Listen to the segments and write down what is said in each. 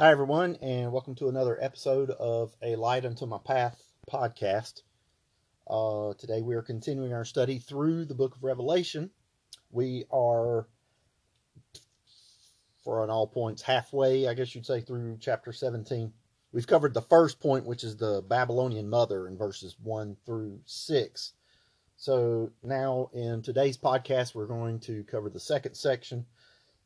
Hi, everyone, and welcome to another episode of A Light Unto My Path podcast. Uh, today we are continuing our study through the book of Revelation. We are, for on all points, halfway, I guess you'd say, through chapter 17. We've covered the first point, which is the Babylonian mother in verses 1 through 6. So now in today's podcast, we're going to cover the second section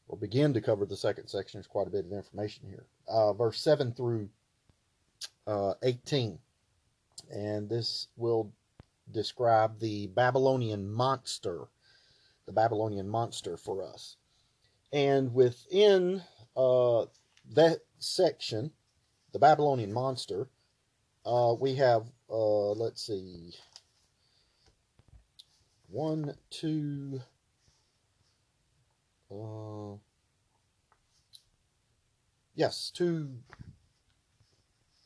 or begin to cover the second section. There's quite a bit of information here. Uh, verse 7 through uh, 18. And this will describe the Babylonian monster, the Babylonian monster for us. And within uh, that section, the Babylonian monster, uh, we have, uh, let's see, one, two, uh, yes, two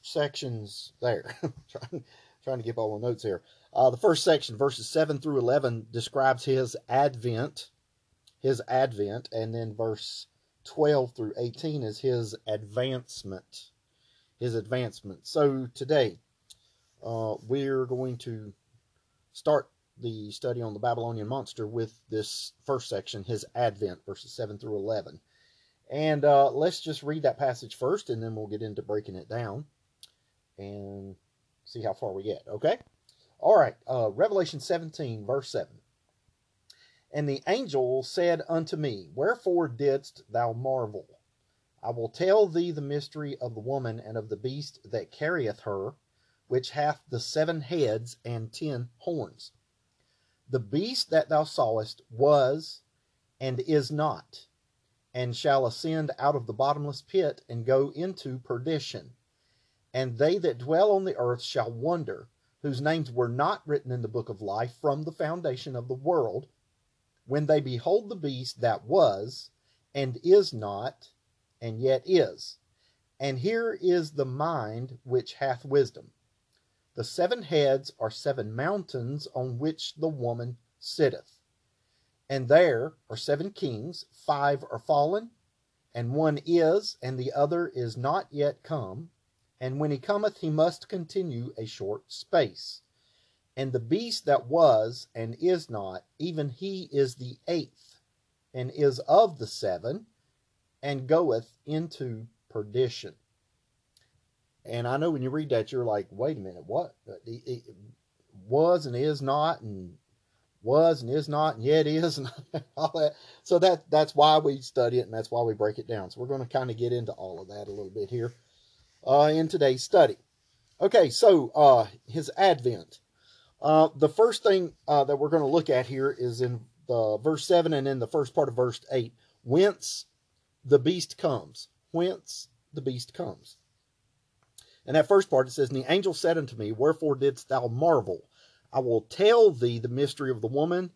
sections there. trying, trying to get all the notes here. Uh, the first section, verses 7 through 11, describes his advent, his advent, and then verse 12 through 18 is his advancement. His advancement. So today, uh, we're going to start the study on the Babylonian monster with this first section, his advent, verses 7 through 11. And uh, let's just read that passage first, and then we'll get into breaking it down and see how far we get, okay? All right, uh, Revelation 17, verse 7. And the angel said unto me, Wherefore didst thou marvel? I will tell thee the mystery of the woman and of the beast that carrieth her, which hath the seven heads and ten horns. The beast that thou sawest was and is not, and shall ascend out of the bottomless pit and go into perdition. And they that dwell on the earth shall wonder, whose names were not written in the book of life from the foundation of the world, when they behold the beast that was, and is not, and yet is. And here is the mind which hath wisdom. The seven heads are seven mountains on which the woman sitteth. And there are seven kings, five are fallen, and one is, and the other is not yet come. And when he cometh, he must continue a short space. And the beast that was and is not, even he is the eighth, and is of the seven, and goeth into perdition. And I know when you read that, you're like, wait a minute, what? It was and is not, and was and is not, and yet is, and all that. So that that's why we study it, and that's why we break it down. So we're going to kind of get into all of that a little bit here uh, in today's study. Okay, so uh, his advent. Uh, the first thing uh, that we're going to look at here is in the verse 7 and in the first part of verse 8 whence the beast comes. Whence the beast comes. And that first part it says, And the angel said unto me, Wherefore didst thou marvel? I will tell thee the mystery of the woman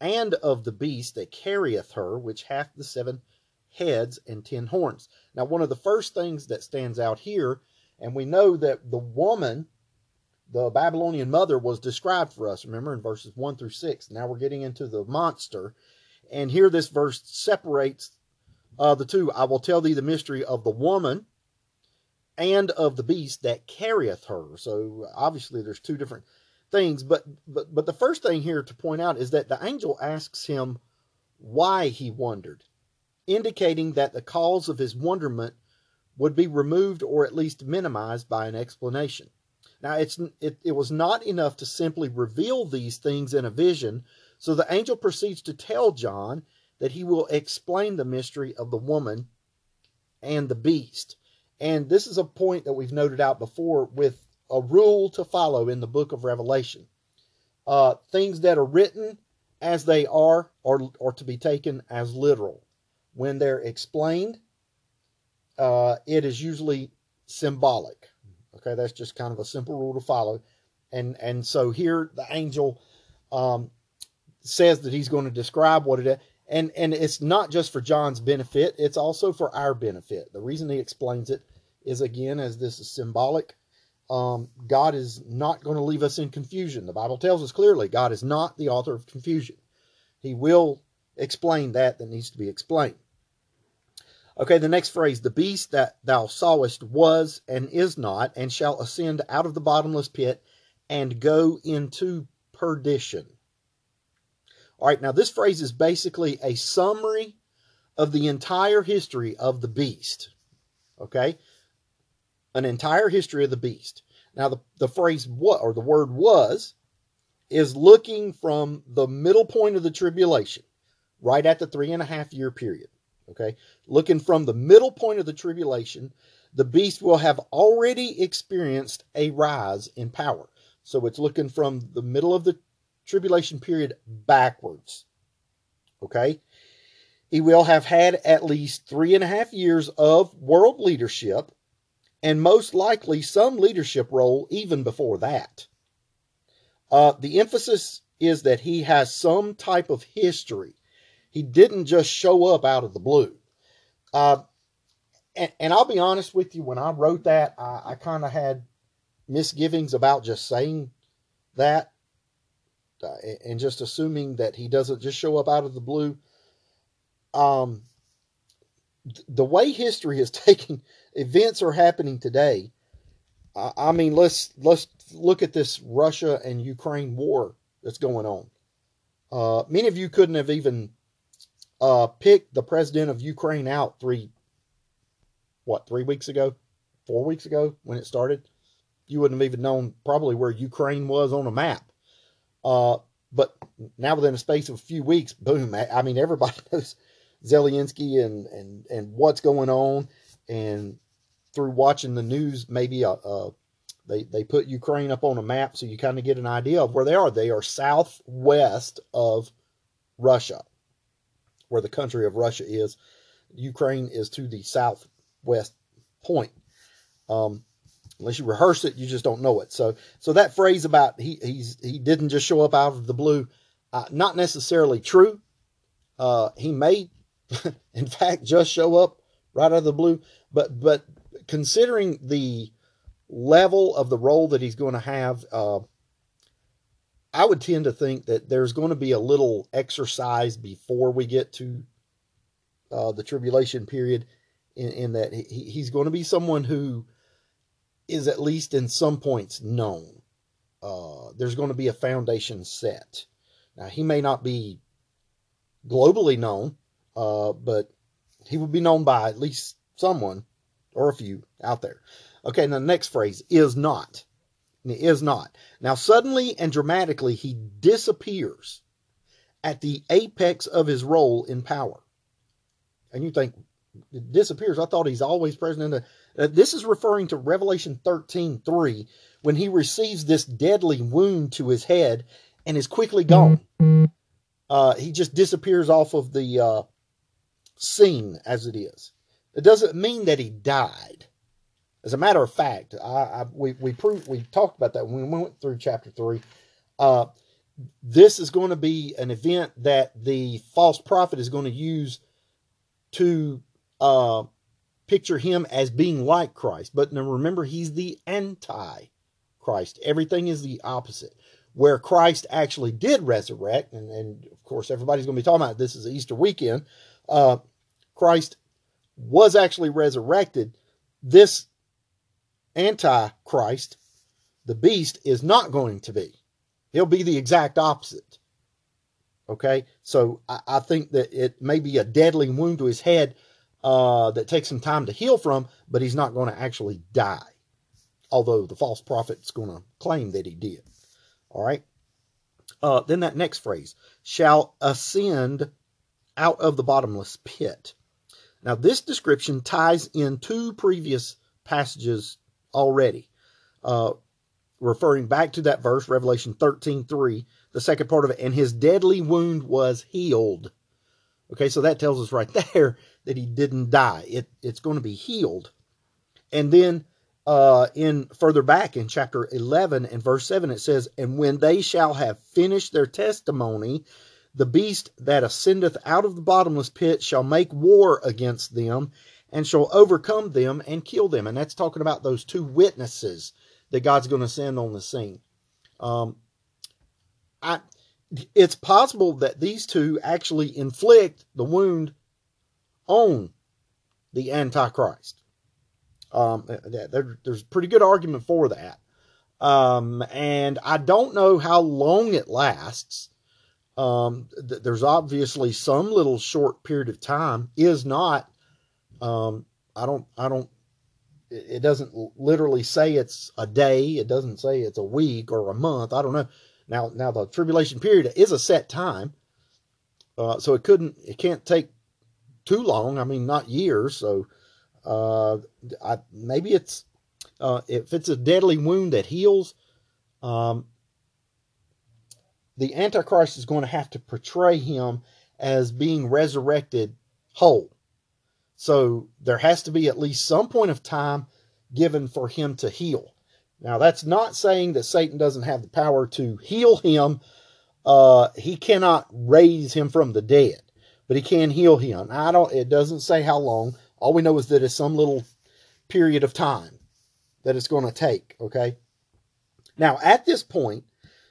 and of the beast that carrieth her, which hath the seven heads and ten horns. Now, one of the first things that stands out here, and we know that the woman, the Babylonian mother, was described for us, remember, in verses 1 through 6. Now we're getting into the monster. And here this verse separates uh, the two. I will tell thee the mystery of the woman and of the beast that carrieth her. So obviously there's two different things, but but but the first thing here to point out is that the angel asks him why he wondered, indicating that the cause of his wonderment would be removed or at least minimized by an explanation. Now it's it, it was not enough to simply reveal these things in a vision, so the angel proceeds to tell John that he will explain the mystery of the woman and the beast. And this is a point that we've noted out before with a rule to follow in the book of Revelation. Uh, things that are written as they are are, are to be taken as literal. When they're explained, uh, it is usually symbolic. Okay, that's just kind of a simple rule to follow. And and so here the angel um, says that he's going to describe what it is and and it's not just for John's benefit; it's also for our benefit. The reason he explains it is again, as this is symbolic. Um, God is not going to leave us in confusion. The Bible tells us clearly God is not the author of confusion. He will explain that that needs to be explained. Okay, the next phrase the beast that thou sawest was and is not, and shall ascend out of the bottomless pit and go into perdition. All right, now this phrase is basically a summary of the entire history of the beast. Okay? An entire history of the beast. Now, the, the phrase what, or the word was, is looking from the middle point of the tribulation, right at the three and a half year period. Okay? Looking from the middle point of the tribulation, the beast will have already experienced a rise in power. So it's looking from the middle of the tribulation period backwards. Okay? He will have had at least three and a half years of world leadership and most likely some leadership role even before that. Uh, the emphasis is that he has some type of history. He didn't just show up out of the blue. Uh, and, and, I'll be honest with you, when I wrote that, I, I kind of had misgivings about just saying that uh, and just assuming that he doesn't just show up out of the blue um, the way history has taking events are happening today. I, I mean, let's let's look at this Russia and Ukraine war that's going on. Uh, many of you couldn't have even uh, picked the president of Ukraine out three, what, three weeks ago, four weeks ago when it started. You wouldn't have even known probably where Ukraine was on a map. Uh, but now within a space of a few weeks, boom! I mean, everybody knows Zelensky and and and what's going on, and through watching the news, maybe uh, uh they they put Ukraine up on a map so you kind of get an idea of where they are. They are southwest of Russia, where the country of Russia is. Ukraine is to the southwest point. Um, unless you rehearse it, you just don't know it. So, so that phrase about he he's he didn't just show up out of the blue, uh, not necessarily true. Uh, he may in fact, just show up right out of the blue. But but considering the level of the role that he's going to have, uh, I would tend to think that there's going to be a little exercise before we get to uh, the tribulation period, in, in that he, he's going to be someone who is at least in some points known. Uh, there's going to be a foundation set. Now, he may not be globally known, uh, but he will be known by at least someone or a few out there. Okay, now the next phrase is not. Is not. Now, suddenly and dramatically, he disappears at the apex of his role in power. And you think, it disappears. I thought he's always present. In the, uh, this is referring to Revelation 13 3, when he receives this deadly wound to his head and is quickly gone. Uh, he just disappears off of the uh, scene as it is. It doesn't mean that he died. As a matter of fact, I, I, we we proved we talked about that when we went through chapter three. Uh, this is going to be an event that the false prophet is going to use to uh, picture him as being like Christ. But now remember, he's the anti Christ. Everything is the opposite. Where Christ actually did resurrect, and, and of course, everybody's going to be talking about this is Easter weekend. Uh, Christ was actually resurrected, this antichrist, the beast, is not going to be. He'll be the exact opposite. Okay, so I, I think that it may be a deadly wound to his head uh, that takes some time to heal from, but he's not going to actually die. Although the false prophet's going to claim that he did. All right. Uh, then that next phrase shall ascend out of the bottomless pit. Now, this description ties in two previous passages already, uh, referring back to that verse, Revelation 13 3, the second part of it, and his deadly wound was healed. Okay, so that tells us right there that he didn't die. It, it's going to be healed. And then uh, in further back in chapter 11 and verse 7, it says, And when they shall have finished their testimony, the beast that ascendeth out of the bottomless pit shall make war against them and shall overcome them and kill them. And that's talking about those two witnesses that God's going to send on the scene. Um, I, it's possible that these two actually inflict the wound on the Antichrist. Um, there, there's a pretty good argument for that. Um, and I don't know how long it lasts. Um, th- there's obviously some little short period of time is not, um, I don't, I don't, it doesn't literally say it's a day. It doesn't say it's a week or a month. I don't know. Now, now the tribulation period is a set time. Uh, so it couldn't, it can't take too long. I mean, not years. So, uh, I, maybe it's, uh, if it's a deadly wound that heals, um, the Antichrist is going to have to portray him as being resurrected whole. So there has to be at least some point of time given for him to heal. Now, that's not saying that Satan doesn't have the power to heal him. Uh, he cannot raise him from the dead, but he can heal him. I don't. It doesn't say how long. All we know is that it's some little period of time that it's going to take. Okay. Now, at this point,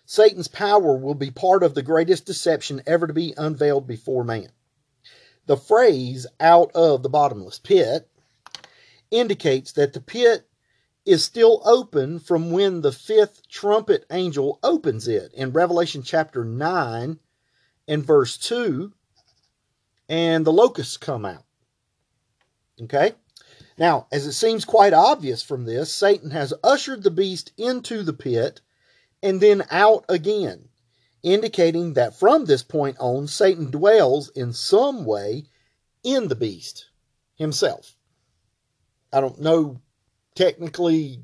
Satan's power will be part of the greatest deception ever to be unveiled before man. The phrase out of the bottomless pit indicates that the pit is still open from when the fifth trumpet angel opens it in Revelation chapter 9 and verse 2, and the locusts come out. Okay? Now, as it seems quite obvious from this, Satan has ushered the beast into the pit and then out again, indicating that from this point on, Satan dwells in some way in the beast himself. I don't know technically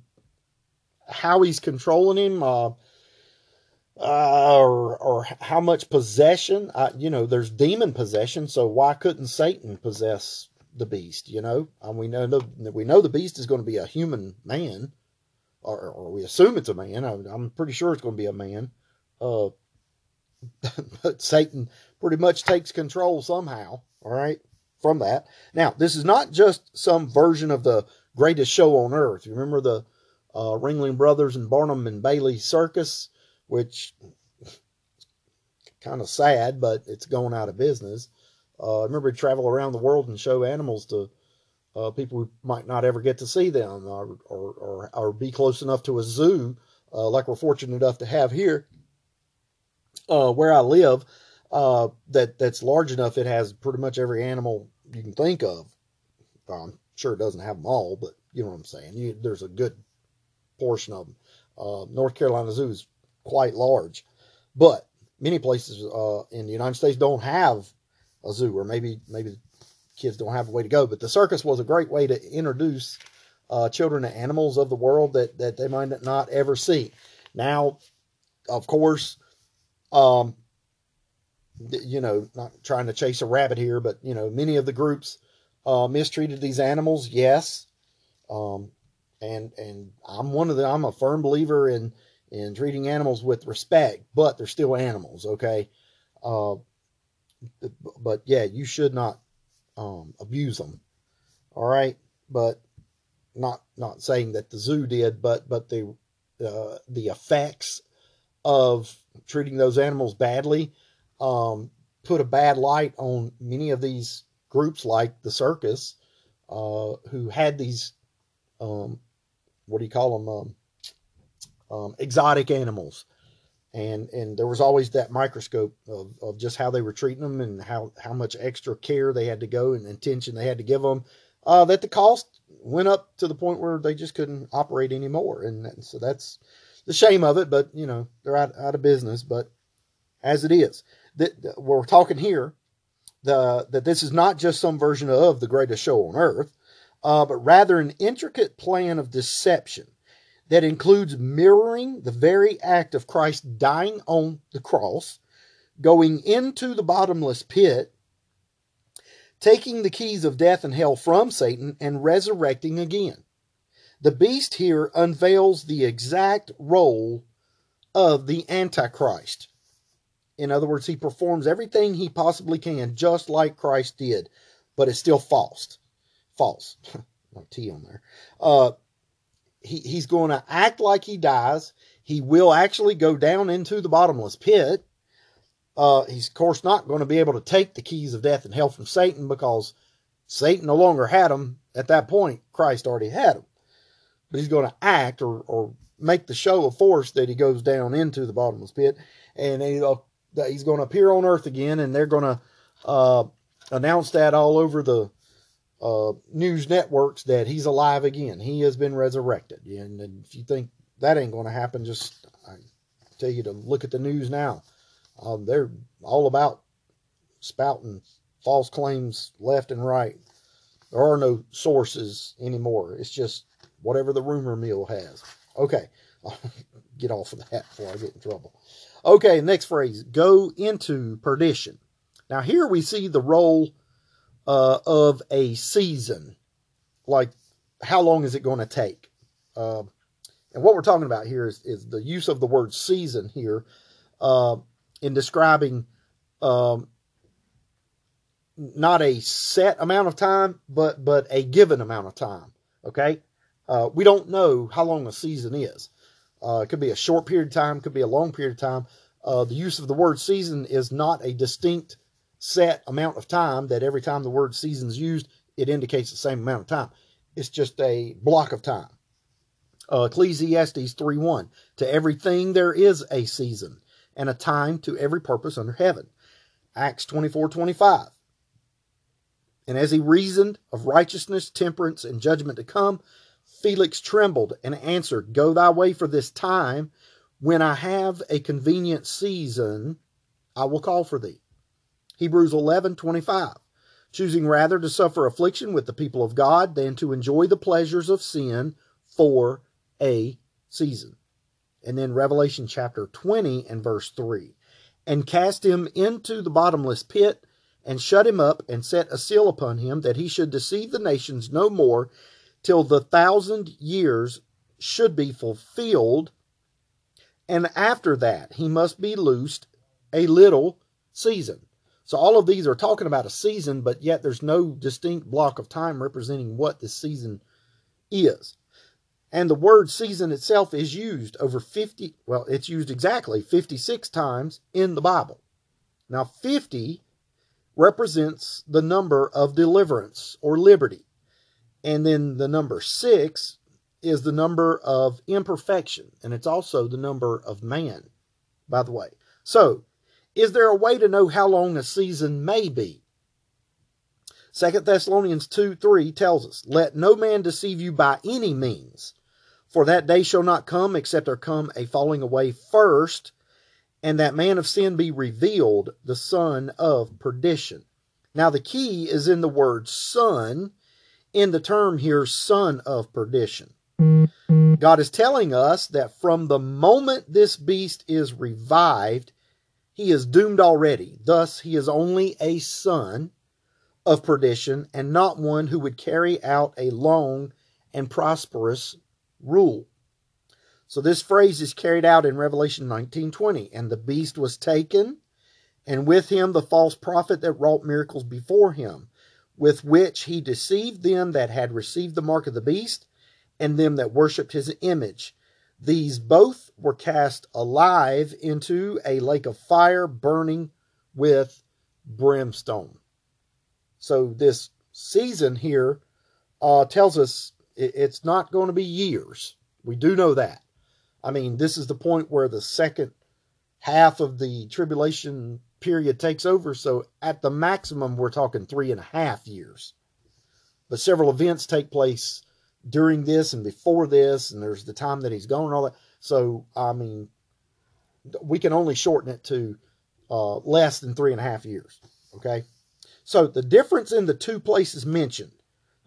how he's controlling him uh, uh, or, or how much possession. You know, there's demon possession, so why couldn't Satan possess the beast? You know, and we know we know the beast is going to be a human man or, or we assume it's a man. I, am pretty sure it's going to be a man. Uh, but Satan pretty much takes control somehow. All right, from that. Now, this is not just some version of the greatest show on earth. You remember the uh, Ringling Brothers and Barnum and Bailey Circus, which kind of sad, but it's going out of business. Uh, I remember travel around the world and show animals to uh, people might not ever get to see them or, or, or, or be close enough to a zoo uh, like we're fortunate enough to have here uh, where I live uh, that that's large enough it has pretty much every animal you can think of. I'm sure it doesn't have them all, but you know what I'm saying. You, there's a good portion of them. Uh, North Carolina Zoo is quite large, but many places uh, in the United States don't have a zoo, or maybe maybe kids don't have a way to go. But the circus was a great way to introduce uh, children to animals of the world that, that they might not ever see. Now, of course, um, you know, not trying to chase a rabbit here, but you know, many of the groups uh, mistreated these animals. Yes, um, and and I'm one of the I'm a firm believer in in treating animals with respect, but they're still animals. Okay, uh, but yeah, you should not um, abuse them. All right, but not not saying that the zoo did, but but the uh, the effects of treating those animals badly um, put a bad light on many of these groups, like the circus, uh, who had these um, what do you call them um, um, exotic animals and and there was always that microscope of, of just how they were treating them and how how much extra care they had to go and attention they had to give them uh, that the cost went up to the point where they just couldn't operate anymore. And so that's the shame of it but you know they're out, out of business but as it is. That we're talking here the that this is not just some version of the greatest show on earth uh, but rather an intricate plan of deception that includes mirroring the very act of Christ dying on the cross, going into the bottomless pit, taking the keys of death and hell from Satan, and resurrecting again. The beast here unveils the exact role of the Antichrist. In other words, he performs everything he possibly can, just like Christ did, but it's still false. False. no T on there. Uh, he, he's going to act like he dies. He will actually go down into the bottomless pit. Uh, he's, of course, not going to be able to take the keys of death and hell from Satan because Satan no longer had them at that point. Christ already had them. But he's going to act or, or make the show of force that he goes down into the bottomless pit. And uh, he's going to appear on earth again, and they're going to uh, announce that all over the uh, news networks that he's alive again. He has been resurrected. And, and if you think that ain't going to happen, just I tell you to look at the news now. Um, they're all about spouting false claims left and right. There are no sources anymore. It's just whatever the rumor mill has. Okay, I'll get off of that before I get in trouble. Okay, next phrase go into perdition. Now, here we see the role uh, of a season. Like, how long is it going to take? Uh, and what we're talking about here is, is the use of the word season here uh, in describing um, not a set amount of time, but but a given amount of time. Okay, uh, we don't know how long a season is. Uh, it could be a short period of time, could be a long period of time. Uh, the use of the word season is not a distinct set amount of time that every time the word season is used, it indicates the same amount of time. It's just a block of time. Uh, Ecclesiastes 3:1 To everything there is a season and a time to every purpose under heaven. Acts 24:25 And as he reasoned of righteousness, temperance, and judgment to come, Felix trembled and answered, Go thy way for this time. When I have a convenient season, I will call for thee. Hebrews 11:25. Choosing rather to suffer affliction with the people of God than to enjoy the pleasures of sin for a season. And then Revelation chapter 20 and verse 3. And cast him into the bottomless pit, and shut him up, and set a seal upon him, that he should deceive the nations no more, till the thousand years should be fulfilled. And after that, he must be loosed a little season. So all of these are talking about a season, but yet there's no distinct block of time representing what this season is. And the word season itself is used over 50, well, it's used exactly 56 times in the Bible. Now, 50 represents the number of deliverance or liberty. And then the number 6 is the number of imperfection. And it's also the number of man, by the way. So, is there a way to know how long a season may be? 2 Thessalonians 2 3 tells us, Let no man deceive you by any means, for that day shall not come except there come a falling away first, and that man of sin be revealed, the son of perdition. Now, the key is in the word son, in the term here, son of perdition. God is telling us that from the moment this beast is revived, he is doomed already. Thus, he is only a son of perdition and not one who would carry out a long and prosperous rule. So this phrase is carried out in Revelation 19:20, and the beast was taken, and with him the false prophet that wrought miracles before him, with which he deceived them that had received the mark of the beast, and them that worshipped his image. These both were cast alive into a lake of fire burning with brimstone. So this season here uh, tells us it's not going to be years. We do know that. I mean, this is the point where the second half of the tribulation period takes over. So at the maximum, we're talking three and a half years. But several events take place during this and before this, and there's the time that he's gone and all that. So, I mean, we can only shorten it to uh, less than three and a half years. Okay. So the difference in the two places mentioned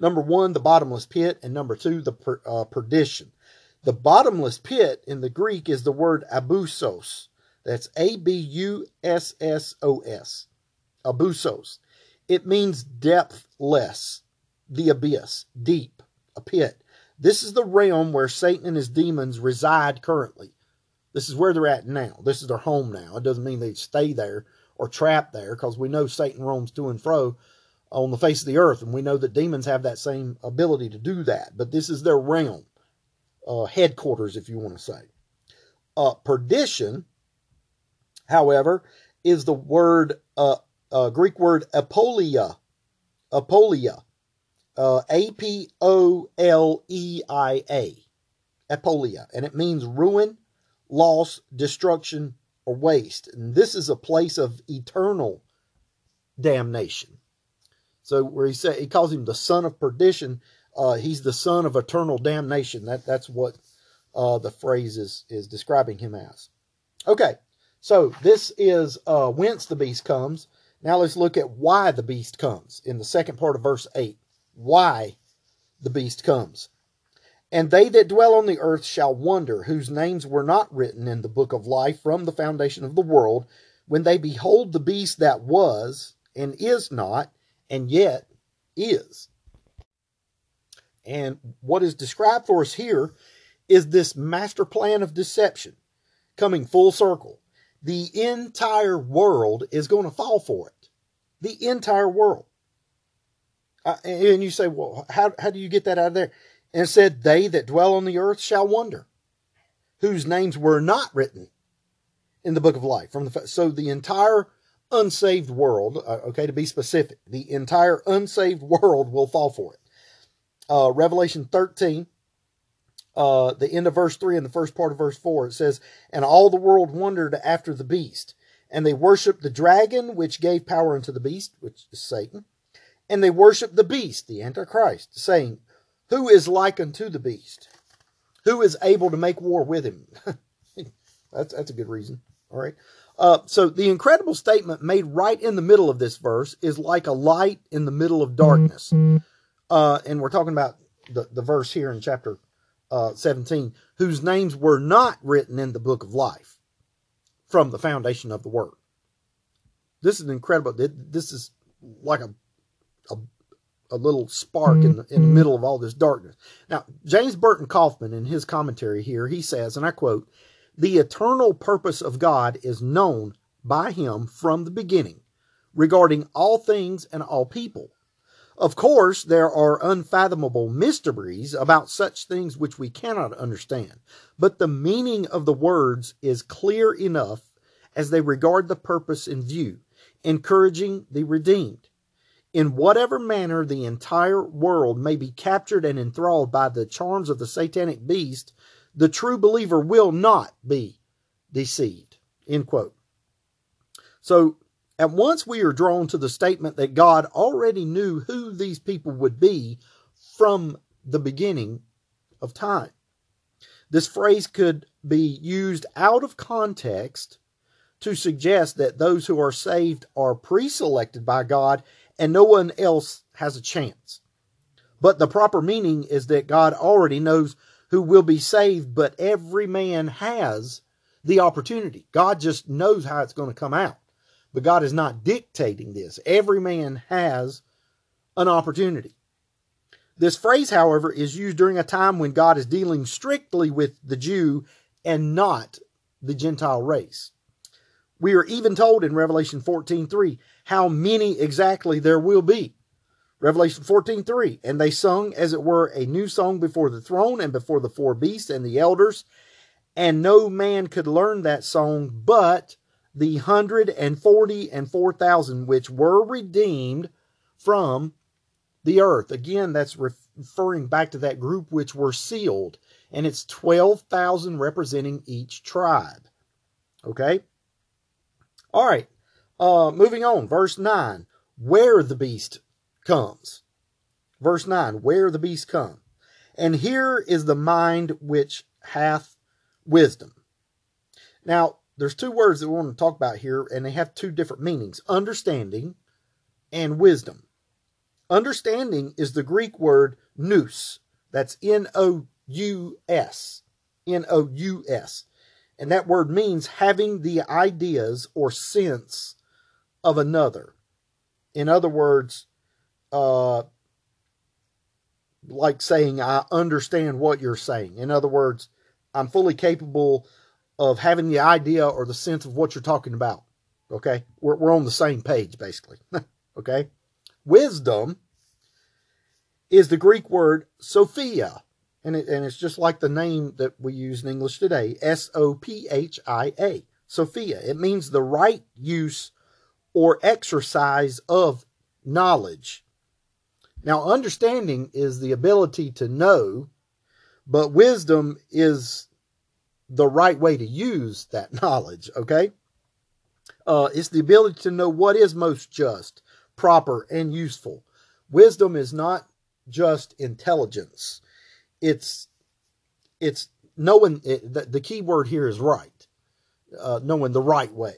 Number one, the bottomless pit, and number two, the per, uh, perdition. The bottomless pit in the Greek is the word abussos. That's A B U S S O S. Abussos. It means depthless, the abyss, deep, a pit. This is the realm where Satan and his demons reside currently. This is where they're at now. This is their home now. It doesn't mean they stay there or trapped there because we know Satan roams to and fro on the face of the earth. And we know that demons have that same ability to do that. But this is their realm, uh, headquarters, if you want to say. Uh, perdition, however, is the word, uh, uh Greek word apoleia. Apoleia. Uh, A P O L E I A. Apoleia, And it means ruin, loss, destruction, or waste. And this is a place of eternal damnation. So where he said he calls him the son of perdition, uh, he's the son of eternal damnation. That that's what uh, the phrase is is describing him as. Okay, so this is uh, whence the beast comes. Now let's look at why the beast comes in the second part of verse eight. Why the beast comes. And they that dwell on the earth shall wonder, whose names were not written in the book of life from the foundation of the world, when they behold the beast that was, and is not, and yet is. And what is described for us here is this master plan of deception coming full circle. The entire world is going to fall for it. The entire world. Uh, and you say, well, how, how do you get that out of there? And it said, They that dwell on the earth shall wonder, whose names were not written in the book of life. From the so the entire unsaved world, uh, okay, to be specific, the entire unsaved world will fall for it. Uh, Revelation 13, uh, the end of verse 3 and the first part of verse 4, it says, And all the world wondered after the beast, and they worshiped the dragon which gave power unto the beast, which is Satan, and they worshiped the beast, the Antichrist, saying, who is like unto the beast? Who is able to make war with him? that's, that's a good reason. All right. Uh, so the incredible statement made right in the middle of this verse is like a light in the middle of darkness. Uh, and we're talking about the, the verse here in chapter uh, 17, whose names were not written in the book of life from the foundation of the word. This is incredible. This is like a, a a little spark in the, in the mm-hmm. middle of all this darkness. Now, James Burton Coffman, in his commentary here, he says, and I quote, The eternal purpose of God is known by him from the beginning regarding all things and all people. Of course, there are unfathomable mysteries about such things which we cannot understand, but the meaning of the words is clear enough as they regard the purpose in view, encouraging the redeemed in whatever manner the entire world may be captured and enthralled by the charms of the satanic beast, the true believer will not be deceived. End quote. So at once we are drawn to the statement that God already knew who these people would be from the beginning of time. This phrase could be used out of context to suggest that those who are saved are pre selected by God and no one else has a chance. But the proper meaning is that God already knows who will be saved, but every man has the opportunity. God just knows how it's going to come out. But God is not dictating this. Every man has an opportunity. This phrase, however, is used during a time when God is dealing strictly with the Jew and not the Gentile race. We are even told in Revelation 14:3 how many exactly there will be. Revelation 14:3 and they sung as it were a new song before the throne and before the four beasts and the elders and no man could learn that song but the hundred and forty and four thousand which were redeemed from the earth. Again, that's referring back to that group which were sealed, and it's 12,000 representing each tribe. Okay? All right. Uh, moving on. Verse 9. Where the beast comes. Verse 9. Where the beast come. And here is the mind which hath wisdom. Now, there's two words that we want to talk about here, and they have two different meanings understanding and wisdom. Understanding is the Greek word nous. That's N O U S. N O U S. And that word means having the ideas or sense of another. In other words, uh, like saying, I understand what you're saying. In other words, I'm fully capable of having the idea or the sense of what you're talking about. Okay? We're, we're on the same page, basically. okay? Wisdom is the Greek word Sophia and it, and it's just like the name that we use in English today, S O P H I A, Sophia. It means the right use or exercise of knowledge. Now, understanding is the ability to know, but wisdom is the right way to use that knowledge, okay? Uh, it's the ability to know what is most just, proper, and useful. Wisdom is not just intelligence. It's it's knowing it, the, the key word here is right. Uh, knowing the right way.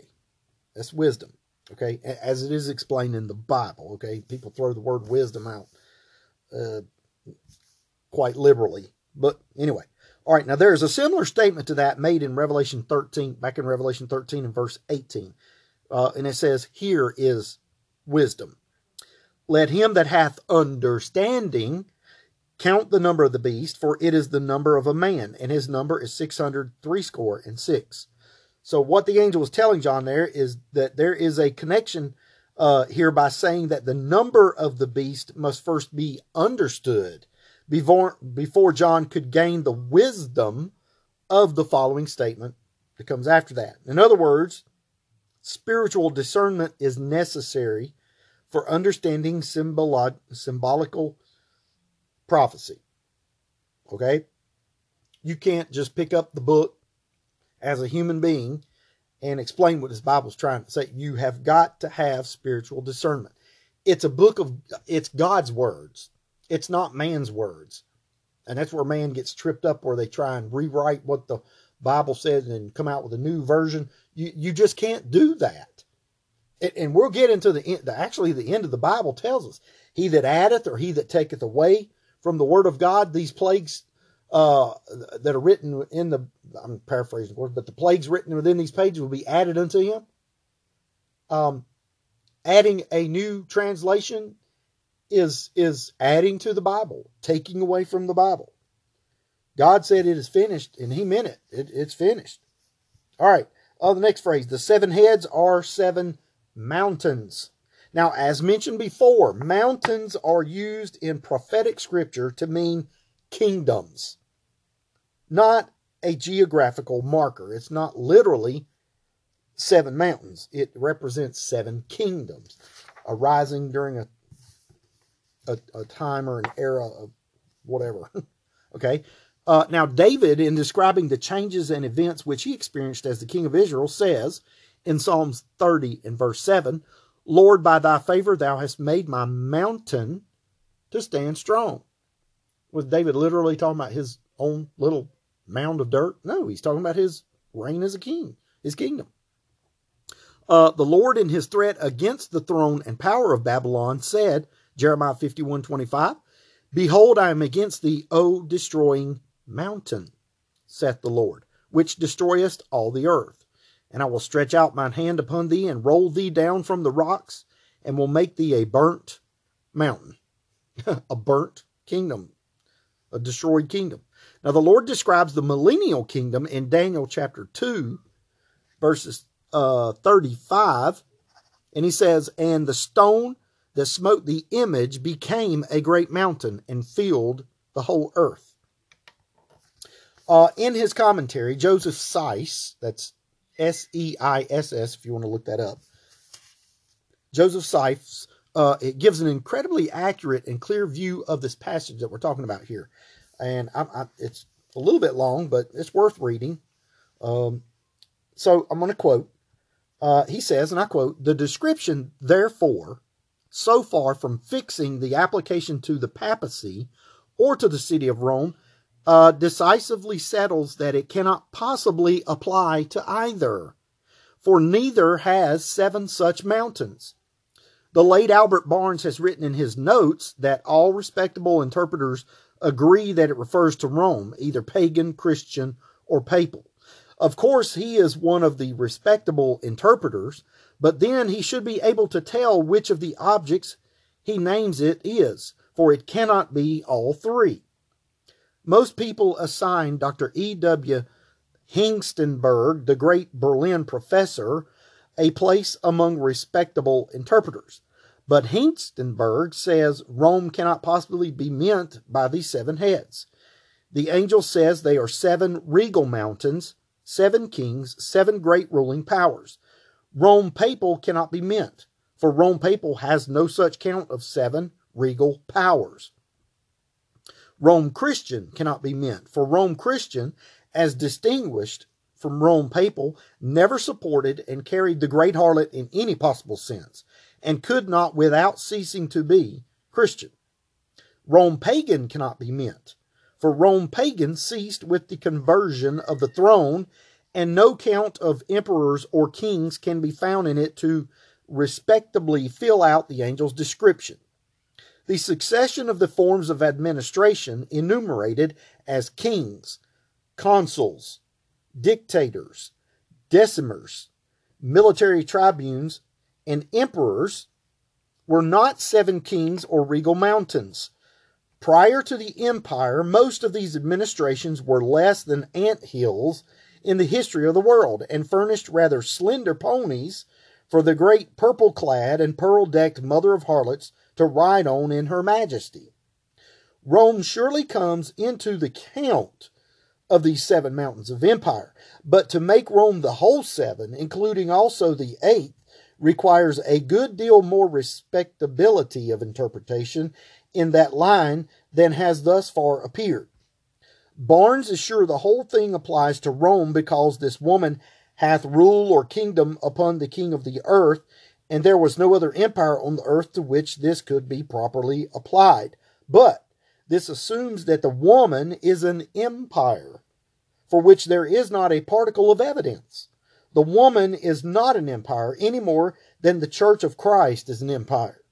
That's wisdom. Okay, as it is explained in the Bible. Okay, people throw the word wisdom out uh, quite liberally, but anyway. All right, now there is a similar statement to that made in Revelation 13, back in Revelation 13 and verse 18. Uh, and it says, Here is wisdom. Let him that hath understanding count the number of the beast, for it is the number of a man, and his number is six hundred threescore and six. So what the angel was telling John there is that there is a connection uh, here by saying that the number of the beast must first be understood before before John could gain the wisdom of the following statement that comes after that. In other words, spiritual discernment is necessary for understanding symbolo- symbolical prophecy. Okay? You can't just pick up the book as a human being and explain what this Bible's trying to say. You have got to have spiritual discernment. It's a book of, it's God's words. It's not man's words. And that's where man gets tripped up, where they try and rewrite what the Bible says and come out with a new version. You, you just can't do that. And, and we'll get into the, the, actually, the end of the Bible tells us, He that addeth or he that taketh away from the word of God, these plagues uh, that are written in the, I'm paraphrasing the word, but the plagues written within these pages will be added unto him. Um, adding a new translation is is adding to the Bible, taking away from the Bible. God said it is finished, and He meant it. it it's finished. All right. Uh, the next phrase: the seven heads are seven mountains. Now, as mentioned before, mountains are used in prophetic scripture to mean kingdoms, not a geographical marker. It's not literally seven mountains, it represents seven kingdoms arising during a, a, a time or an era of whatever. okay. Uh, now, David, in describing the changes and events which he experienced as the king of Israel, says in Psalms 30 and verse 7 Lord, by thy favor thou hast made my mountain to stand strong. Was David literally talking about his own little mound of dirt? No, he's talking about his reign as a king, his kingdom. Uh, the Lord in his threat against the throne and power of Babylon said, Jeremiah 51 25, Behold, I am against thee, O destroying mountain, saith the Lord, which destroyest all the earth. And I will stretch out mine hand upon thee and roll thee down from the rocks and will make thee a burnt mountain, a burnt kingdom, a destroyed kingdom. Now, the Lord describes the millennial kingdom in Daniel chapter 2, verses uh, 35. And he says, And the stone that smote the image became a great mountain and filled the whole earth. Uh, in his commentary, Joseph Seiss, that's S E I S S, if you want to look that up. Joseph Seiss, uh, it gives an incredibly accurate and clear view of this passage that we're talking about here. And I, I, it's a little bit long, but it's worth reading. Um, so I'm going to quote. Uh, he says, and I quote, the description, therefore, so far from fixing the application to the papacy or to the city of Rome, uh, decisively settles that it cannot possibly apply to either, for neither has seven such mountains. The late Albert Barnes has written in his notes that all respectable interpreters agree that it refers to Rome, either pagan, Christian, or papal. Of course, he is one of the respectable interpreters, but then he should be able to tell which of the objects he names it is, for it cannot be all three. Most people assign Dr. E.W. Hengstenberg, the great Berlin professor, a place among respectable interpreters. But Hengstenberg says Rome cannot possibly be meant by these seven heads. The angel says they are seven regal mountains, seven kings, seven great ruling powers. Rome papal cannot be meant, for Rome papal has no such count of seven regal powers. Rome Christian cannot be meant, for Rome Christian, as distinguished from Rome Papal, never supported and carried the great harlot in any possible sense, and could not, without ceasing to be, Christian. Rome Pagan cannot be meant, for Rome Pagan ceased with the conversion of the throne, and no count of emperors or kings can be found in it to respectably fill out the angel's description. The succession of the forms of administration enumerated as kings, consuls, dictators, decemvirs, military tribunes, and emperors were not seven kings or regal mountains. Prior to the empire, most of these administrations were less than ant hills in the history of the world and furnished rather slender ponies for the great purple clad and pearl decked mother of harlots to ride on in her majesty. Rome surely comes into the count of these seven mountains of empire, but to make Rome the whole seven, including also the eighth, requires a good deal more respectability of interpretation in that line than has thus far appeared. Barnes is sure the whole thing applies to Rome because this woman hath rule or kingdom upon the king of the earth, and there was no other empire on the earth to which this could be properly applied. But this assumes that the woman is an empire, for which there is not a particle of evidence. The woman is not an empire any more than the church of Christ is an empire.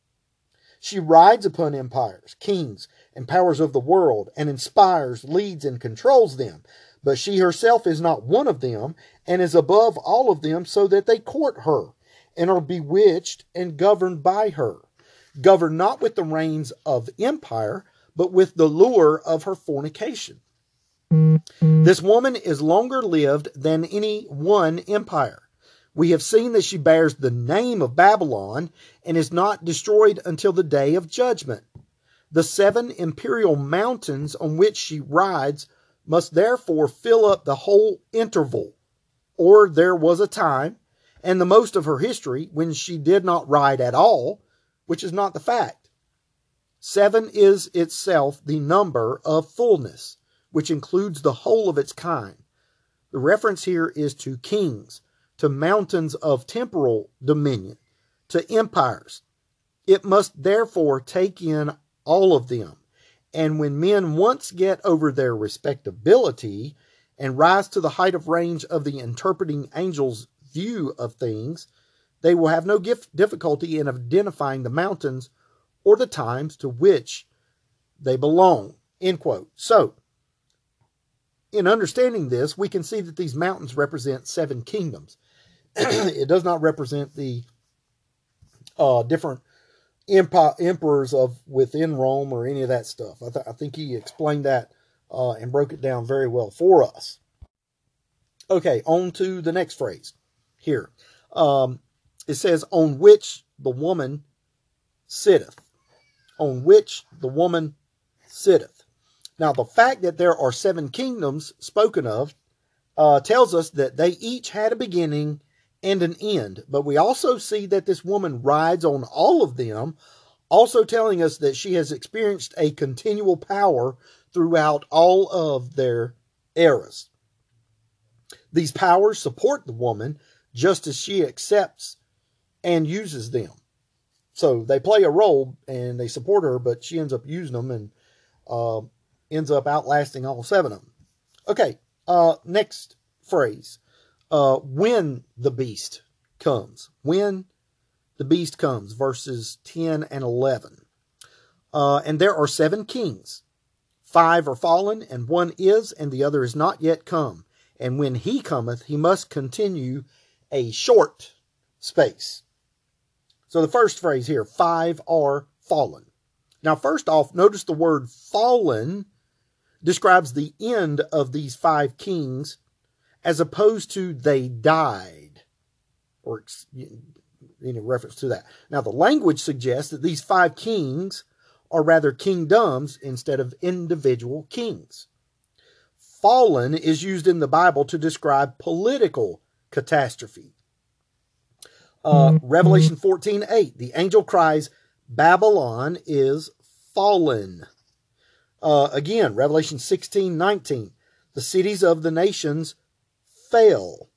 She rides upon empires, kings, and powers of the world, and inspires, leads, and controls them. But she herself is not one of them, and is above all of them, so that they court her, and are bewitched and governed by her. Governed not with the reins of empire, but with the lure of her fornication. This woman is longer lived than any one empire. We have seen that she bears the name of Babylon and is not destroyed until the day of judgment. The seven imperial mountains on which she rides must therefore fill up the whole interval, or there was a time, and the most of her history, when she did not ride at all, which is not the fact. Seven is itself the number of fullness, which includes the whole of its kind. The reference here is to kings, to mountains of temporal dominion, to empires. It must therefore take in all of them. And when men once get over their respectability and rise to the height of range of the interpreting angel's view of things, they will have no difficulty in identifying the mountains or the times to which they belong. End quote. So, in understanding this, we can see that these mountains represent seven kingdoms. it does not represent the uh, different emperors of within Rome or any of that stuff. I, th- I think he explained that uh, and broke it down very well for us. Okay, on to the next phrase here. Um, it says, On which the woman sitteth. On which the woman sitteth. Now, the fact that there are seven kingdoms spoken of uh, tells us that they each had a beginning and an end. But we also see that this woman rides on all of them, also telling us that she has experienced a continual power throughout all of their eras. These powers support the woman just as she accepts and uses them. So they play a role and they support her, but she ends up using them and uh, ends up outlasting all seven of them. Okay, uh, next phrase uh, when the beast comes. When the beast comes, verses 10 and 11. Uh, and there are seven kings. Five are fallen, and one is, and the other is not yet come. And when he cometh, he must continue a short space. So the first phrase here, five are fallen. Now, first off, notice the word fallen describes the end of these five kings as opposed to they died, or in reference to that. Now, the language suggests that these five kings are rather kingdoms instead of individual kings. Fallen is used in the Bible to describe political catastrophe. Uh, mm-hmm. Revelation 14 8, the angel cries, Babylon is fallen. Uh, again, Revelation 16 19. The cities of the nations fell.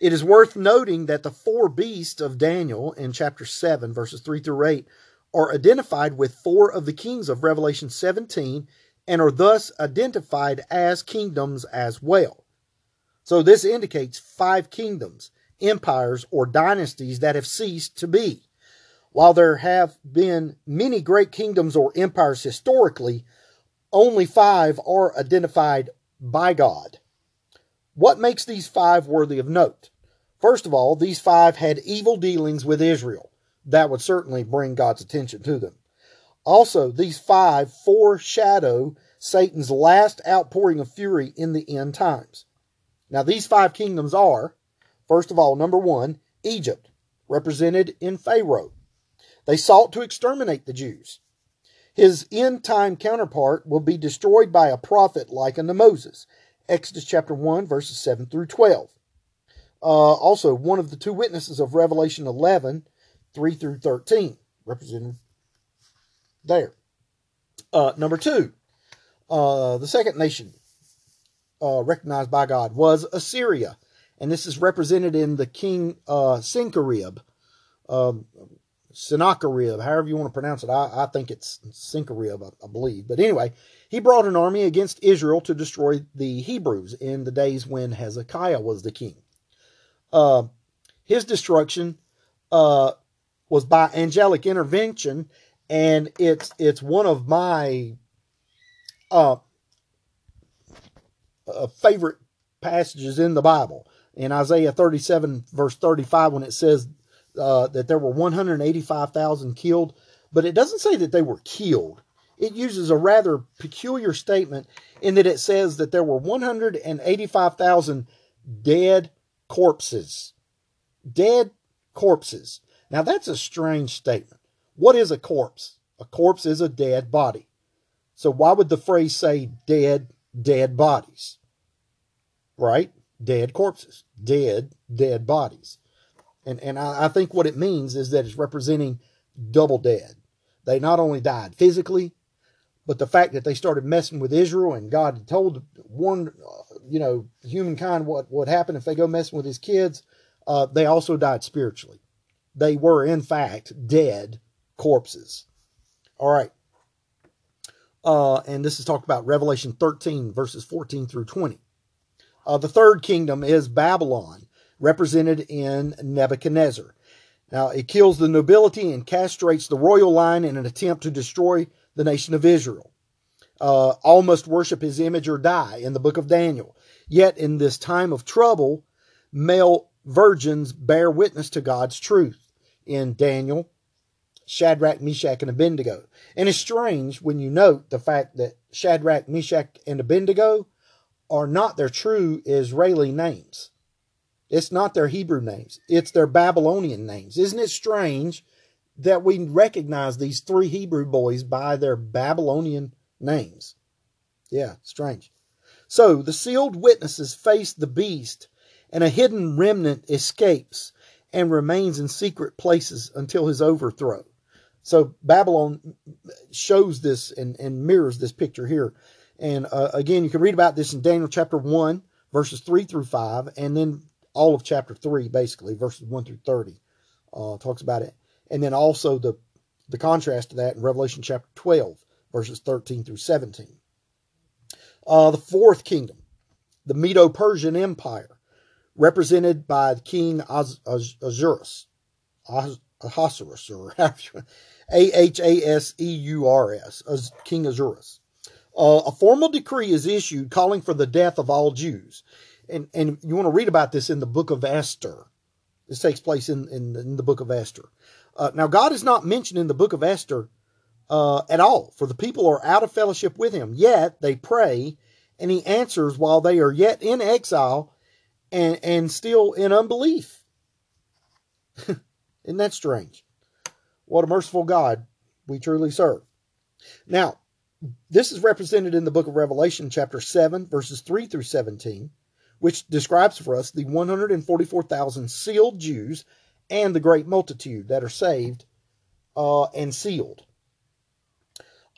It is worth noting that the four beasts of Daniel in chapter 7, verses 3 through 8, are identified with four of the kings of Revelation 17 and are thus identified as kingdoms as well. So this indicates five kingdoms, empires, or dynasties that have ceased to be. While there have been many great kingdoms or empires historically, only five are identified by God. What makes these five worthy of note? First of all, these five had evil dealings with Israel. That would certainly bring God's attention to them. Also, these five foreshadow Satan's last outpouring of fury in the end times. Now, these five kingdoms are, first of all, number one, Egypt, represented in Pharaoh. They sought to exterminate the Jews. His end time counterpart will be destroyed by a prophet like unto Moses. Exodus chapter 1, verses 7 through 12. Uh, also, one of the two witnesses of Revelation 11, 3 through 13, represented there. Uh, number two, uh, the second nation uh, recognized by God was Assyria. And this is represented in the king uh, Sennacherib. Um, Sennacherib, however you want to pronounce it. I, I think it's Sennacherib, I, I, believe. But anyway, he brought an army against Israel to destroy the Hebrews in the days when Hezekiah was the king. Uh, his destruction uh, was by angelic intervention, and it's it's one of my uh, uh favorite passages in the Bible. In Isaiah 37, verse 35, when it says uh, that there were 185,000 killed, but it doesn't say that they were killed. It uses a rather peculiar statement in that it says that there were 185,000 dead corpses. Dead corpses. Now that's a strange statement. What is a corpse? A corpse is a dead body. So why would the phrase say dead, dead bodies? Right? Dead corpses. Dead, dead bodies. And, and I, I think what it means is that it's representing double dead. They not only died physically, but the fact that they started messing with Israel and God told, warned, uh, you know, humankind what would happen if they go messing with his kids, uh, they also died spiritually. They were, in fact, dead corpses. All right. Uh, and this is talked about Revelation 13, verses 14 through 20. Uh, the third kingdom is Babylon represented in Nebuchadnezzar. Now, it kills the nobility and castrates the royal line in an attempt to destroy the nation of Israel. Uh, all must worship his image or die in the book of Daniel. Yet, in this time of trouble, male virgins bear witness to God's truth in Daniel, Shadrach, Meshach, and Abednego. And it's strange when you note the fact that Shadrach, Meshach, and Abednego are not their true Israeli names. It's not their Hebrew names, it's their Babylonian names. Isn't it strange that we recognize these three Hebrew boys by their Babylonian names? Yeah, strange. So the sealed witnesses face the beast, and a hidden remnant escapes and remains in secret places until his overthrow. So Babylon shows this and, and mirrors this picture here. And uh, again, you can read about this in Daniel chapter 1, verses 3 through 5, and then all of chapter 3, basically, verses 1 through 30, uh, talks about it. And then also the, the contrast to that in Revelation chapter 12, verses 13 through 17. Uh, the fourth kingdom, the Medo Persian Empire, represented by King Az- Az- Ahasuerus, or A H A S E U R S, King Ahasuerus. Uh, a formal decree is issued calling for the death of all Jews and and you want to read about this in the book of Esther. This takes place in in, in the book of Esther. Uh, now, God is not mentioned in the book of Esther uh, at all, for the people are out of fellowship with Him. Yet they pray, and He answers while they are yet in exile and and still in unbelief. Isn't that strange? What a merciful God we truly serve. Now, this is represented in the book of Revelation, chapter 7, verses 3 through 17 which describes for us the 144,000 sealed Jews and the great multitude that are saved uh, and sealed.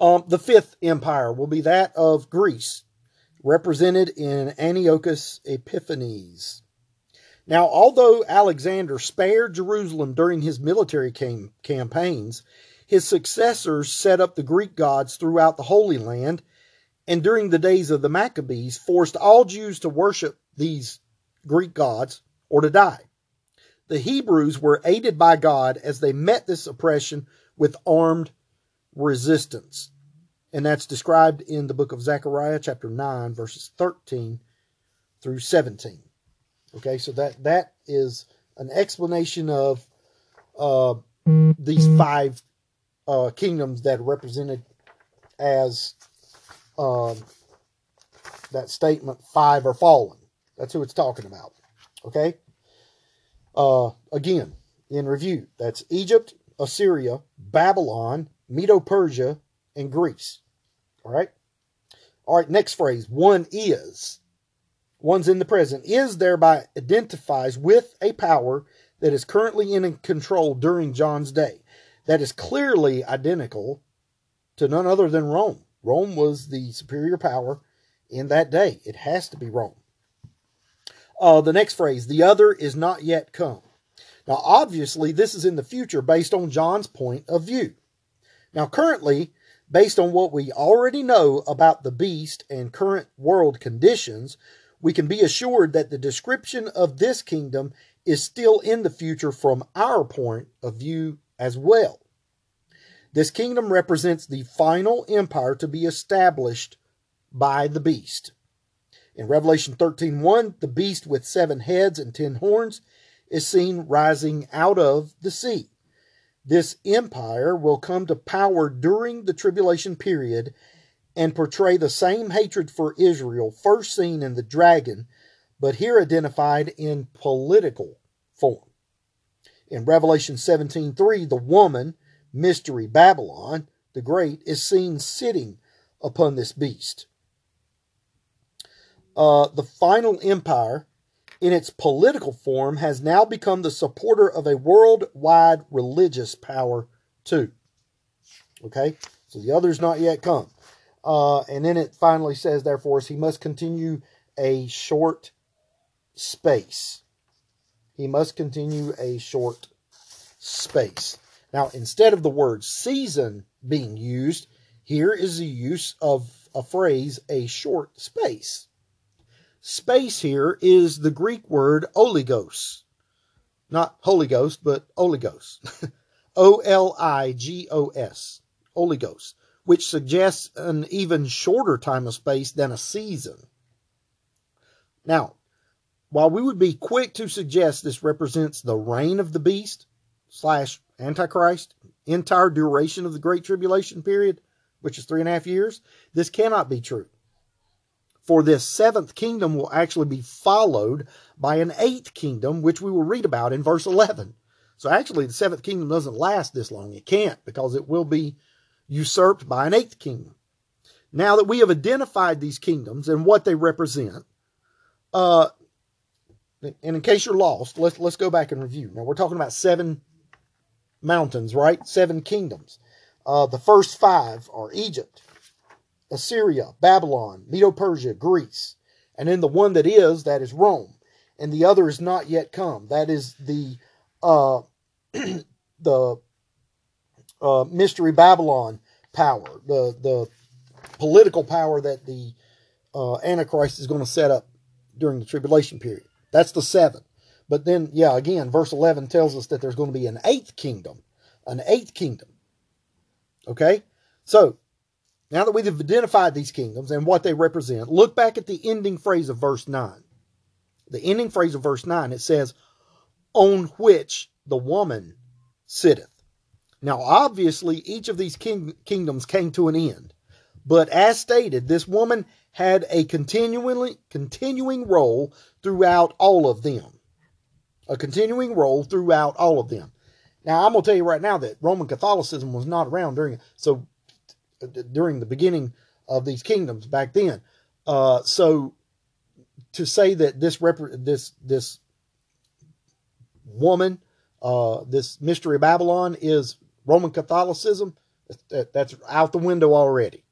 Um, the fifth empire will be that of Greece, represented in Antiochus Epiphanes. Now, although Alexander spared Jerusalem during his military cam- campaigns, his successors set up the Greek gods throughout the Holy Land, and during the days of the Maccabees, forced all Jews to worship these Greek gods or to die. The Hebrews were aided by God as they met this oppression with armed resistance. And that's described in the book of Zechariah, chapter 9, verses 13 through 17. Okay, so that that is an explanation of uh, these five uh, kingdoms that are represented as um, that statement five are fallen. That's who it's talking about. Okay? Uh, again, in review, that's Egypt, Assyria, Babylon, Medo Persia, and Greece. All right? All right, next phrase. One is. One's in the present. Is thereby identifies with a power that is currently in control during John's day. That is clearly identical to none other than Rome. Rome was the superior power in that day. It has to be Rome. Uh, the next phrase, the other is not yet come. Now, obviously, this is in the future based on John's point of view. Now, currently, based on what we already know about the beast and current world conditions, we can be assured that the description of this kingdom is still in the future from our point of view as well. This kingdom represents the final empire to be established by the beast. In Revelation 13:1, the beast with seven heads and ten horns is seen rising out of the sea. This empire will come to power during the tribulation period and portray the same hatred for Israel first seen in the dragon, but here identified in political form. In Revelation 17:3, the woman, mystery Babylon the Great, is seen sitting upon this beast uh, the final empire, in its political form, has now become the supporter of a worldwide religious power, too. Okay? So the other's not yet come. Uh, and then it finally says, therefore, he must continue a short space. He must continue a short space. Now, instead of the word season being used, here is the use of a phrase, a short space. Space here is the Greek word oligos. Not Holy Ghost, but oligos. O L I G O S. Oligos, which suggests an even shorter time of space than a season. Now, while we would be quick to suggest this represents the reign of the beast slash antichrist, entire duration of the Great Tribulation period, which is three and a half years, this cannot be true for this seventh kingdom will actually be followed by an eighth kingdom, which we will read about in verse 11. So actually, the seventh kingdom doesn't last this long. It can't because it will be usurped by an eighth kingdom. Now that we have identified these kingdoms and what they represent, uh, and in case you're lost, let's let's go back and review. Now we're talking about seven mountains, right? Seven kingdoms. Uh, the first five are Egypt, Assyria, Babylon, Medo Persia, Greece. And then the one that is, that is Rome. And the other is not yet come. That is the uh, the uh, mystery Babylon power, the the political power that the uh, Antichrist is going to set up during the tribulation period. That's the seven. But then, yeah, again, verse 11 tells us that there's going to be an eighth kingdom. An eighth kingdom. Okay? So, now that we've identified these kingdoms and what they represent, look back at the ending phrase of verse 9. The ending phrase of verse 9, it says, On which the woman sitteth. Now, obviously, each of these king- kingdoms came to an end. But as stated, this woman had a continually continuing role throughout all of them. A continuing role throughout all of them. Now, I'm going to tell you right now that Roman Catholicism was not around during. So during the beginning of these kingdoms back then. Uh, so to say that this rep- this this woman, uh, this mystery of Babylon is Roman Catholicism, that's out the window already.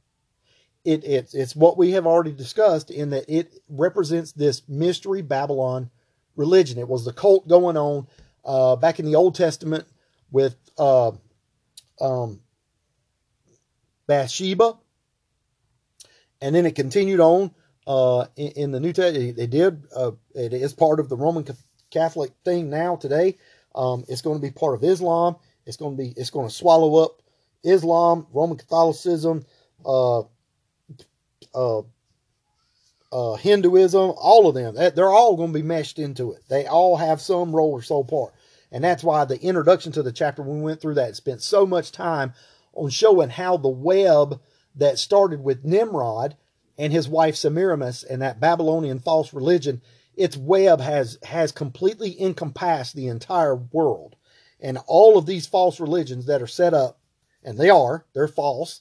It, it, it's what we have already discussed in that it represents this mystery Babylon religion. It was the cult going on uh, back in the Old Testament with uh, um, Bathsheba, and then it continued on uh, in, in, the New Testament. It did. Uh, it is part of the Roman Catholic thing now today. Um, it's going to be part of Islam. It's going to be. It's going to swallow up Islam, Roman Catholicism, uh, uh, uh, Hinduism, all of them. They're all going to be meshed into it. They all have some role or some part. And that's why the introduction to the chapter, we went through that, spent so much time on showing how the web that started with Nimrod and his wife Semiramis and that Babylonian false religion, its web has has completely encompassed the entire world. And all of these false religions that are set up, and they are, they're false.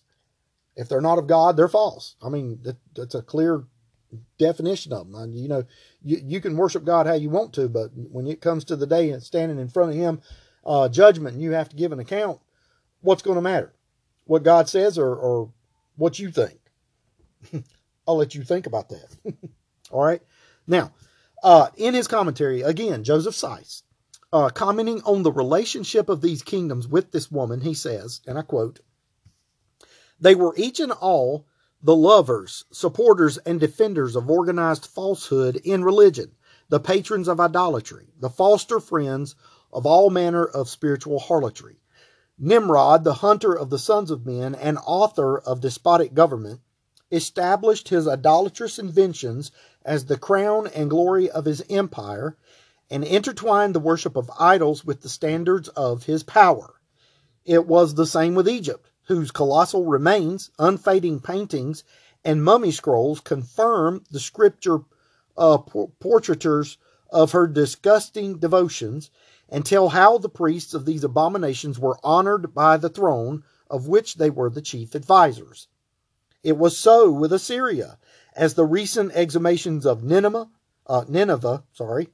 If they're not of God, they're false. I mean, that, that's a clear definition of them. You know, you, you can worship God how you want to, but when it comes to the day and standing in front of Him, uh, judgment, and you have to give an account, what's going to matter? What God says or, or what you think? I'll let you think about that. All right. Now, uh, in his commentary, again, Joseph Seiss, uh, commenting on the relationship of these kingdoms with this woman, he says, and I quote, They were each and all the lovers, supporters, and defenders of organized falsehood in religion, the patrons of idolatry, the foster friends of all manner of spiritual harlotry. Nimrod, the hunter of the sons of men and author of despotic government, established his idolatrous inventions as the crown and glory of his empire, and intertwined the worship of idols with the standards of his power. It was the same with Egypt whose colossal remains, unfading paintings, and mummy scrolls confirm the scripture uh, portraitures of her disgusting devotions and tell how the priests of these abominations were honored by the throne of which they were the chief advisers. It was so with Assyria, as the recent exhumations of Nineveh, uh, Nineveh sorry,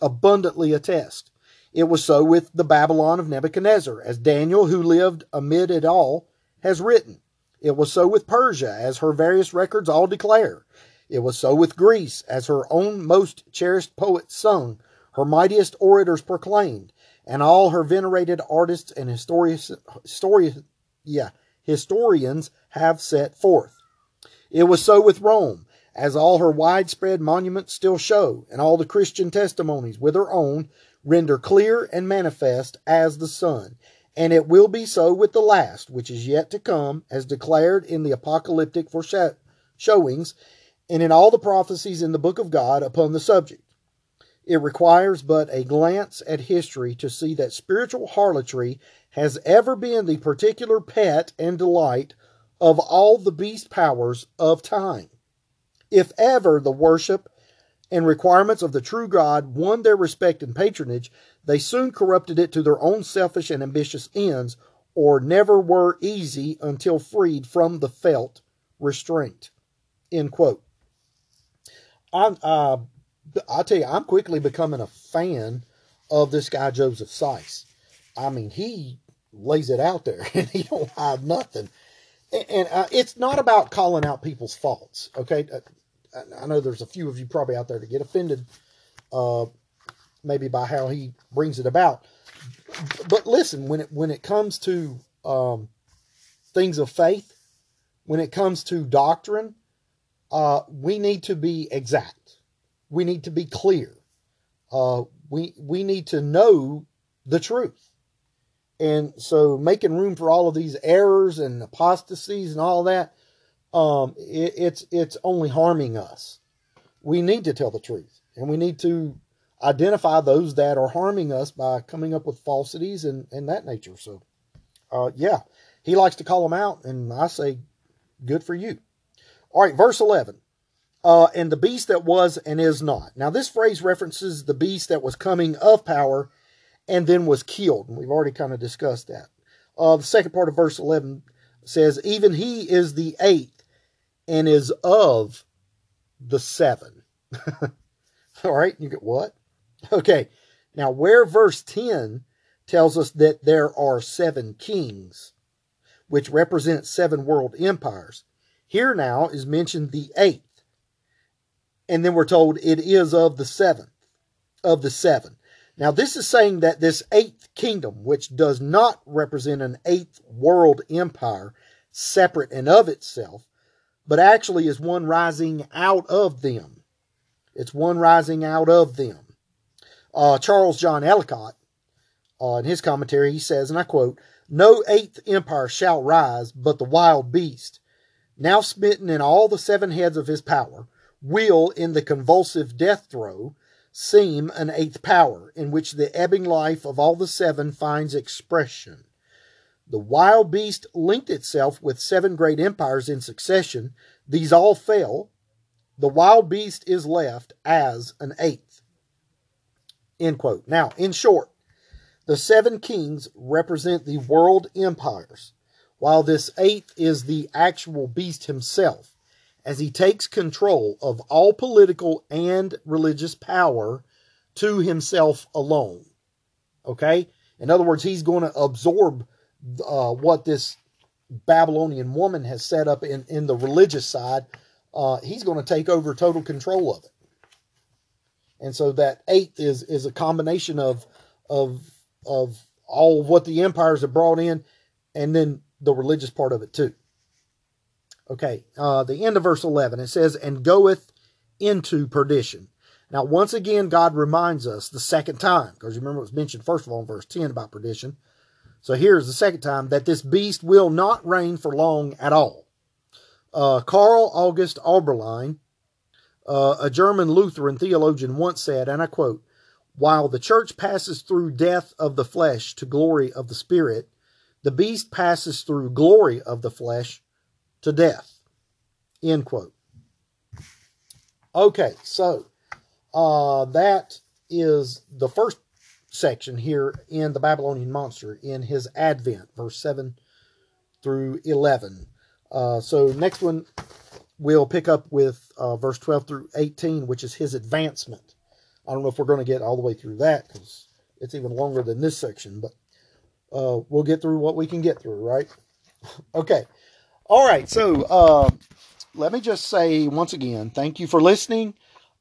abundantly attest. It was so with the Babylon of Nebuchadnezzar, as Daniel, who lived amid it all, has written. It was so with Persia, as her various records all declare. It was so with Greece, as her own most cherished poets sung, her mightiest orators proclaimed, and all her venerated artists and historians, histori- yeah, historians have set forth. It was so with Rome, as all her widespread monuments still show, and all the Christian testimonies with her own render clear and manifest as the sun, and it will be so with the last, which is yet to come, as declared in the apocalyptic foreshowings and in all the prophecies in the book of God upon the subject. It requires but a glance at history to see that spiritual harlotry has ever been the particular pet and delight of all the beast powers of time. If ever the worship and requirements of the true God won their respect and patronage, they soon corrupted it to their own selfish and ambitious ends, or never were easy until freed from the felt restraint. End quote. I, uh, I tell you, I'm quickly becoming a fan of this guy Joseph Seiss. I mean, he lays it out there, and he don't hide nothing. And, and uh, it's not about calling out people's faults. Okay, uh, I know there's a few of you probably out there to get offended uh, maybe by how he brings it about. But listen, when it when it comes to um, things of faith, when it comes to doctrine, uh, we need to be exact. We need to be clear. Uh, we we need to know the truth. And so, making room for all of these errors and apostasies and all that, um, it, it's it's only harming us. We need to tell the truth, and we need to identify those that are harming us by coming up with falsities and, and that nature. So, uh, yeah, he likes to call them out, and I say, good for you. All right, verse 11. Uh, and the beast that was and is not. Now, this phrase references the beast that was coming of power and then was killed. And we've already kind of discussed that. Uh, the second part of verse 11 says, Even he is the eighth and is of the seven. All right, you get what? Okay, now where verse 10 tells us that there are seven kings, which represent seven world empires. Here now is mentioned the eighth, and then we're told it is of the seventh, of the seven. Now, this is saying that this eighth kingdom, which does not represent an eighth world empire separate and of itself, but actually is one rising out of them. It's one rising out of them. Uh, Charles John Ellicott, uh, in his commentary, he says, and I quote, No eighth empire shall rise, but the wild beast, now smitten in all the seven heads of his power, will, in the convulsive death throe, seem an eighth power, in which the ebbing life of all the seven finds expression. The wild beast linked itself with seven great empires in succession. These all fell. The wild beast is left as an eighth. End quote. Now, in short, the seven kings represent the world empires, while this eighth is the actual beast himself as he takes control of all political and religious power to himself alone. Okay? In other words, he's going to absorb uh, what this Babylonian woman has set up in, in the religious side. Uh, he's going to take over total control of it. And so that eighth is is a combination of of of all what the empires have brought in, and then the religious part of it too. Okay, uh, the end of verse 11, it says, and goeth into perdition. Now, once again, God reminds us the second time, because you remember it was mentioned first of all in verse 10 about perdition. So here's the second time that this beast will not reign for long at all. Uh, Karl August Auberlen, uh, a German Lutheran theologian, once said, and I quote, While the church passes through death of the flesh to glory of the spirit, the beast passes through glory of the flesh to death. End quote. Okay, so uh, that is the first section here in the Babylonian monster in his advent, verse 7 through 11. Uh, so, next one we'll pick up with uh, verse 12 through 18, which is his advancement. I don't know if we're going to get all the way through that because it's even longer than this section, but uh, we'll get through what we can get through, right? okay. All right, so uh, let me just say once again, thank you for listening.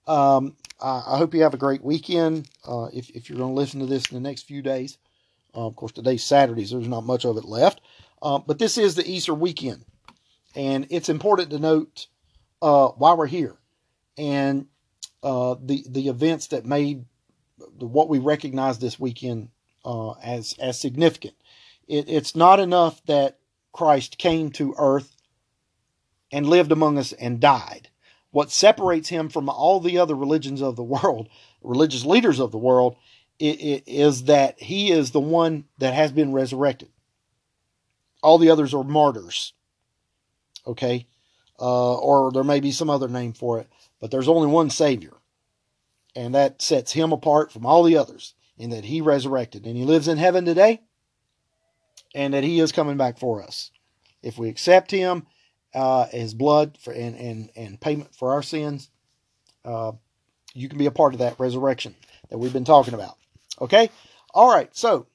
Um, I, I, hope you have a great weekend. Uh, if, if you're going to listen to this in the next few days, uh, of course, today's Saturday, so there's not much of it left. Uh, but this is the Easter weekend, and it's important to note uh, why we're here and uh, the the events that made what we recognize this weekend as as significant. It, it's not enough that Christ came to earth and lived among us and died. What separates him from all the other religions of the world, religious leaders of the world, is that he is the one that has been resurrected. All the others are martyrs. Okay? Uh, or there may be some other name for it, but there's only one Savior. And that sets him apart from all the others in that he resurrected. And he lives in heaven today and that he is coming back for us. If we accept him, uh, his blood for, and, and, and payment for our sins, uh, you can be a part of that resurrection that we've been talking about. Okay? All right. So,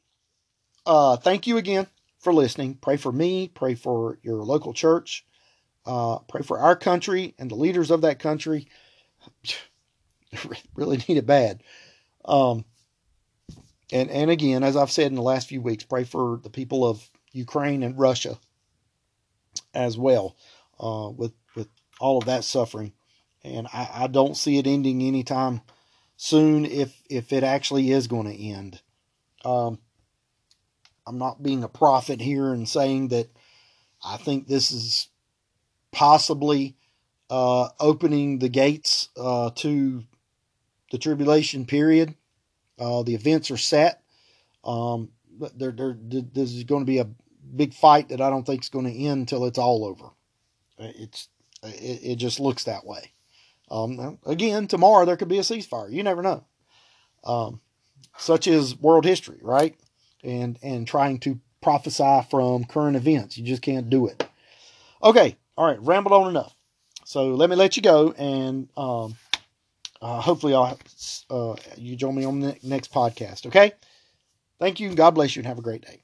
uh, thank you again for listening. Pray for me. Pray for your local church. Uh, pray for our country and the leaders of that country. really need it bad. Um, and and again, as I've said in the last few weeks, pray for the people of Ukraine and Russia as well, uh, with with all of that suffering. And I, I don't see it ending anytime soon. If if it actually is going to end, um, I'm not being a prophet here and saying that I think this is possibly uh, opening the gates uh, to the tribulation period. Uh, the events are set. Um, there, there, this is going to be a big fight that I don't think is going to end until it's all over. It's, it, it just looks that way. Um, again, tomorrow there could be a ceasefire. You never know. Um, such is world history, right? And and trying to prophesy from current events, you just can't do it. Okay, all right, rambled on enough. So let me let you go, and um, uh, hopefully, I'll uh, you join me on the next podcast. Okay. Thank you, and God bless you, and have a great day.